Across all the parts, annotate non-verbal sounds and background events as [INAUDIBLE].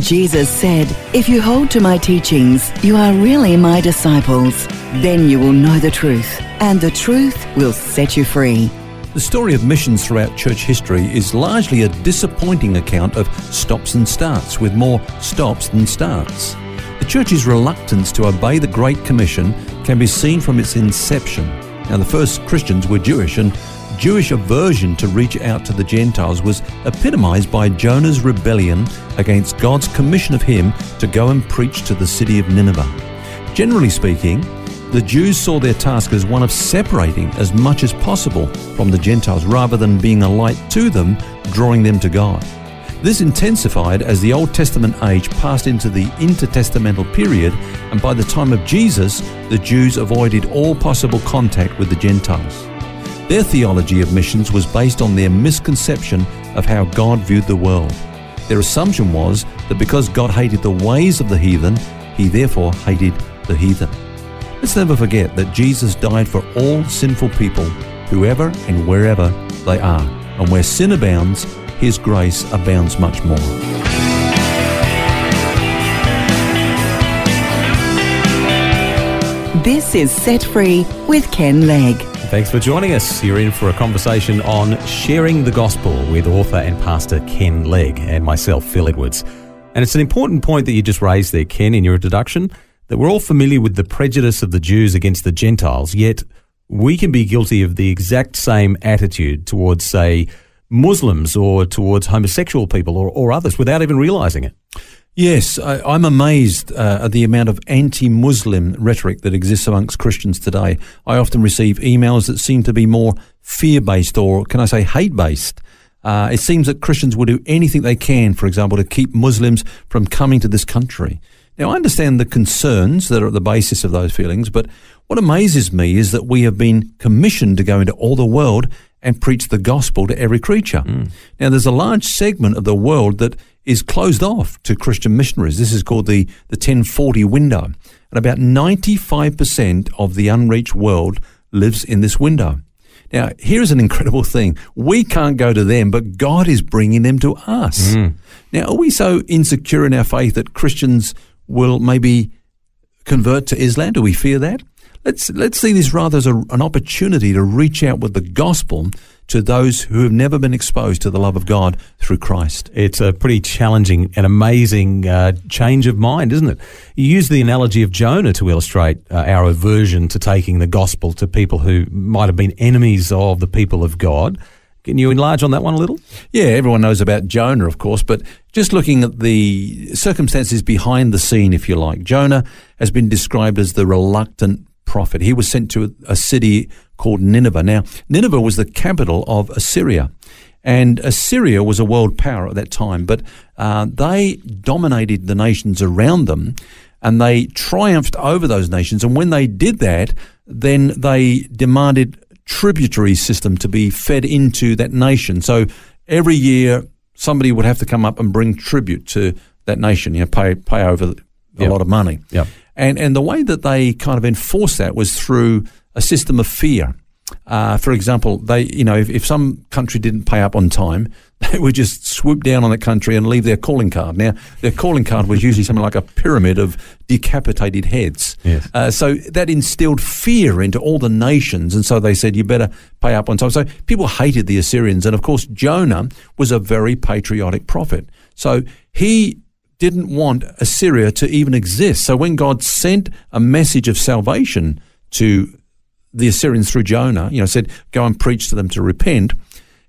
Jesus said, If you hold to my teachings, you are really my disciples. Then you will know the truth, and the truth will set you free. The story of missions throughout church history is largely a disappointing account of stops and starts, with more stops than starts. The church's reluctance to obey the Great Commission can be seen from its inception. Now, the first Christians were Jewish, and Jewish aversion to reach out to the Gentiles was epitomized by Jonah's rebellion against God's commission of him to go and preach to the city of Nineveh. Generally speaking, the Jews saw their task as one of separating as much as possible from the Gentiles rather than being a light to them, drawing them to God. This intensified as the Old Testament age passed into the intertestamental period, and by the time of Jesus, the Jews avoided all possible contact with the Gentiles. Their theology of missions was based on their misconception of how God viewed the world. Their assumption was that because God hated the ways of the heathen, he therefore hated the heathen. Let's never forget that Jesus died for all sinful people, whoever and wherever they are. And where sin abounds, his grace abounds much more. This is Set Free with Ken Legg. Thanks for joining us. You're in for a conversation on sharing the gospel with author and pastor Ken Legg and myself, Phil Edwards. And it's an important point that you just raised there, Ken, in your introduction, that we're all familiar with the prejudice of the Jews against the Gentiles, yet we can be guilty of the exact same attitude towards, say, Muslims or towards homosexual people or, or others without even realizing it. Yes, I, am amazed uh, at the amount of anti Muslim rhetoric that exists amongst Christians today. I often receive emails that seem to be more fear based or, can I say, hate based. Uh, it seems that Christians will do anything they can, for example, to keep Muslims from coming to this country. Now, I understand the concerns that are at the basis of those feelings, but what amazes me is that we have been commissioned to go into all the world and preach the gospel to every creature. Mm. Now, there's a large segment of the world that is closed off to Christian missionaries. This is called the, the 1040 window. And about 95% of the unreached world lives in this window. Now, here's an incredible thing. We can't go to them, but God is bringing them to us. Mm. Now, are we so insecure in our faith that Christians will maybe convert to Islam? Do we fear that? Let's, let's see this rather as a, an opportunity to reach out with the gospel to those who have never been exposed to the love of God through Christ. It's a pretty challenging and amazing uh, change of mind, isn't it? You use the analogy of Jonah to illustrate uh, our aversion to taking the gospel to people who might have been enemies of the people of God. Can you enlarge on that one a little? Yeah, everyone knows about Jonah, of course, but just looking at the circumstances behind the scene, if you like, Jonah has been described as the reluctant prophet. He was sent to a city called Nineveh. Now, Nineveh was the capital of Assyria. And Assyria was a world power at that time, but uh, they dominated the nations around them and they triumphed over those nations. And when they did that, then they demanded tributary system to be fed into that nation. So every year, somebody would have to come up and bring tribute to that nation, you know, pay, pay over a yep. lot of money. Yep. And, and the way that they kind of enforced that was through a system of fear. Uh, for example, they, you know, if, if some country didn't pay up on time, [LAUGHS] they would just swoop down on that country and leave their calling card. Now, their calling card was usually something like a pyramid of decapitated heads. Yes. Uh, so that instilled fear into all the nations, and so they said, "You better pay up on time." So people hated the Assyrians, and of course, Jonah was a very patriotic prophet. So he didn't want Assyria to even exist. So when God sent a message of salvation to the Assyrians through Jonah, you know, said, go and preach to them to repent,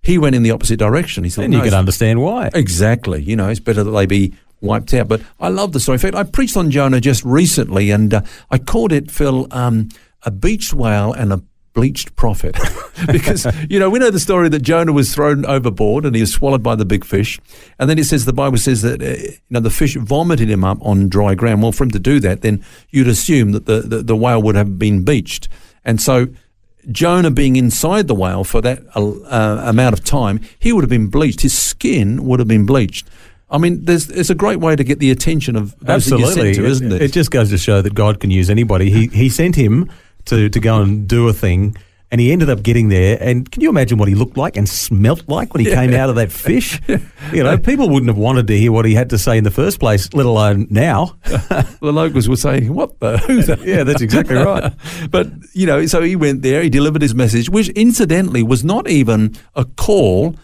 he went in the opposite direction. He said, and you no, can understand why. Exactly. You know, it's better that they be wiped out. But I love the story. In fact, I preached on Jonah just recently, and uh, I called it, Phil, um, a beached whale and a bleached prophet. [LAUGHS] Because you know we know the story that Jonah was thrown overboard and he was swallowed by the big fish. And then it says the Bible says that uh, you know the fish vomited him up on dry ground. Well for him to do that then you'd assume that the, the, the whale would have been beached. And so Jonah being inside the whale for that uh, amount of time he would have been bleached. His skin would have been bleached. I mean, there's it's a great way to get the attention of those Absolutely, to, isn't it? It just goes to show that God can use anybody. He he sent him to, to go and do a thing. And he ended up getting there. And can you imagine what he looked like and smelt like when he yeah. came out of that [LAUGHS] fish? You know, people wouldn't have wanted to hear what he had to say in the first place, let alone now. [LAUGHS] the locals were saying, What the? [LAUGHS] Who the? yeah, that's exactly right. but, you know, so he went there, he delivered his message, which incidentally was not even a call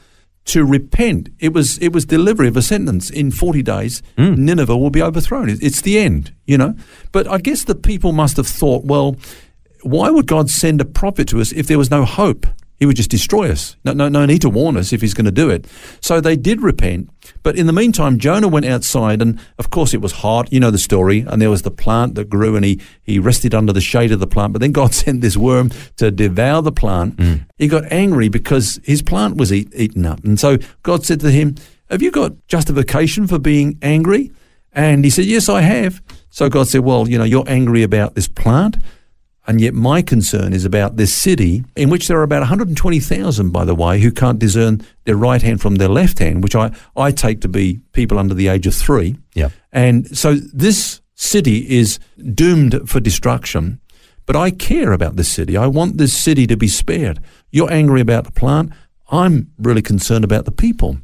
to repent. It was it was delivery of a sentence. In forty days, mm. Nineveh will be overthrown. It's the end, you know. But I guess the people must have thought, well, why would God send a prophet to us if there was no hope? He would just destroy us. No, no, no need to warn us if he's going to do it. So they did repent. But in the meantime, Jonah went outside, and of course it was hot. You know the story. And there was the plant that grew, and he, he rested under the shade of the plant. But then God [LAUGHS] sent this worm to devour the plant. Mm. He got angry because his plant was eat, eaten up. And so God said to him, Have you got justification for being angry? And he said, Yes, I have. So God said, Well, you know, you're angry about this plant. And yet, my concern is about this city, in which there are about 120,000, by the way, who can't discern their right hand from their left hand, which I, I take to be people under the age of three. Yeah. And so this city is doomed for destruction. But I care about this city. I want this city to be spared. You're angry about the plant. I'm really concerned about the people.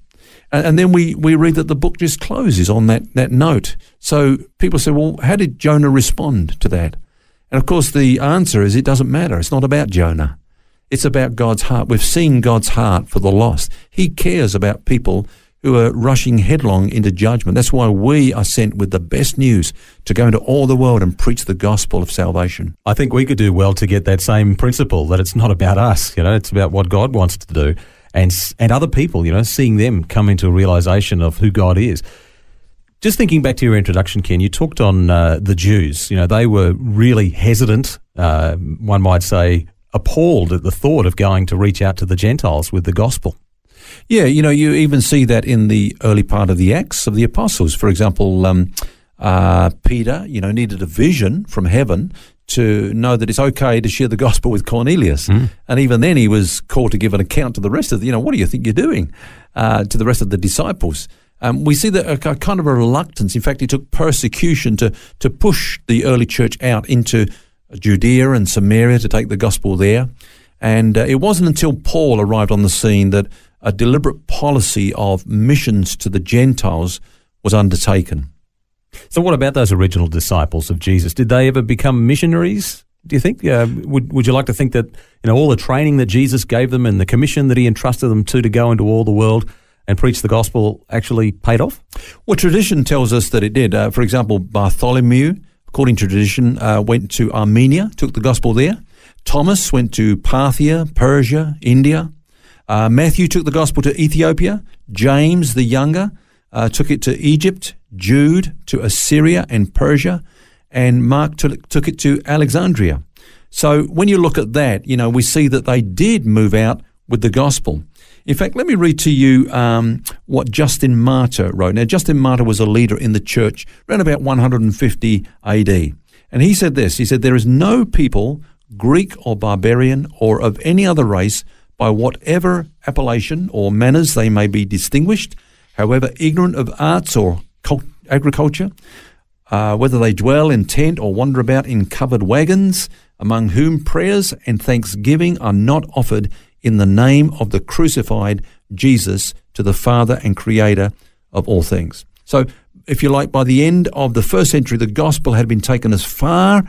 And, and then we, we read that the book just closes on that, that note. So people say, well, how did Jonah respond to that? And of course, the answer is it doesn't matter. It's not about Jonah. It's about God's heart. We've seen God's heart for the lost. He cares about people who are rushing headlong into judgment. That's why we are sent with the best news to go into all the world and preach the gospel of salvation. I think we could do well to get that same principle that it's not about us, you know, it's about what God wants to do and and other people, you know, seeing them come into a realization of who God is. Just thinking back to your introduction, Ken, you talked on uh, the Jews. You know, they were really hesitant, uh, one might say appalled at the thought of going to reach out to the Gentiles with the gospel. Yeah, you know, you even see that in the early part of the Acts of the Apostles. For example, um, uh, Peter, you know, needed a vision from heaven to know that it's okay to share the gospel with Cornelius. Mm. And even then, he was called to give an account to the rest of the, you know, what do you think you're doing uh, to the rest of the disciples? Um, we see that a, a, kind of a reluctance. In fact, it took persecution to, to push the early church out into Judea and Samaria to take the gospel there. And uh, it wasn't until Paul arrived on the scene that a deliberate policy of missions to the Gentiles was undertaken. So, what about those original disciples of Jesus? Did they ever become missionaries? Do you think? Uh, would Would you like to think that you know all the training that Jesus gave them and the commission that He entrusted them to to go into all the world and preach the gospel actually paid off? Well, tradition tells us that it did. Uh, for example, Bartholomew, according to tradition, uh, went to Armenia, took the gospel there. Thomas went to Parthia, Persia, India. Uh, Matthew took the gospel to Ethiopia. James the Younger uh, took it to Egypt. Jude to Assyria and Persia. And Mark took, took it to Alexandria. So when you look at that, you know, we see that they did move out with the gospel. In fact, let me read to you um, what Justin Martyr wrote. Now, Justin Martyr was a leader in the church around about 150 AD. And he said this He said, There is no people, Greek or barbarian, or of any other race, by whatever appellation or manners they may be distinguished, however ignorant of arts or cult- agriculture, uh, whether they dwell in tent or wander about in covered wagons, among whom prayers and thanksgiving are not offered in the name of the crucified Jesus to the Father and Creator of all things. So, if you like, by the end of the first century, the gospel had been taken as far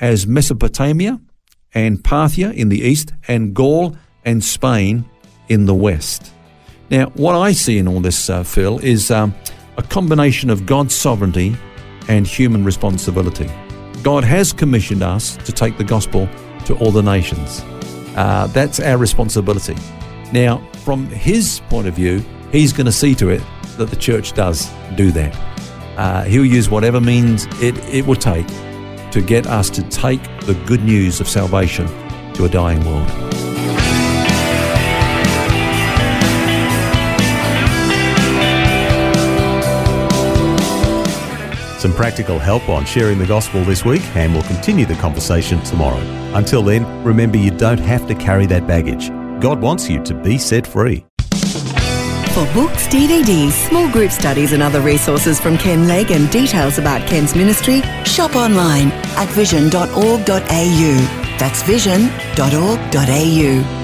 as Mesopotamia and Parthia in the east, and Gaul and Spain in the west. Now, what I see in all this, uh, Phil, is um, a combination of God's sovereignty and human responsibility. God has commissioned us to take the gospel to all the nations. Uh, that's our responsibility. Now, from his point of view, he's going to see to it that the church does do that. Uh, he'll use whatever means it, it will take to get us to take the good news of salvation to a dying world. Some practical help on sharing the gospel this week, and we'll continue the conversation tomorrow. Until then, remember you don't have to carry that baggage. God wants you to be set free. For books, DVDs, small group studies, and other resources from Ken Legg and details about Ken's ministry, shop online at vision.org.au. That's vision.org.au.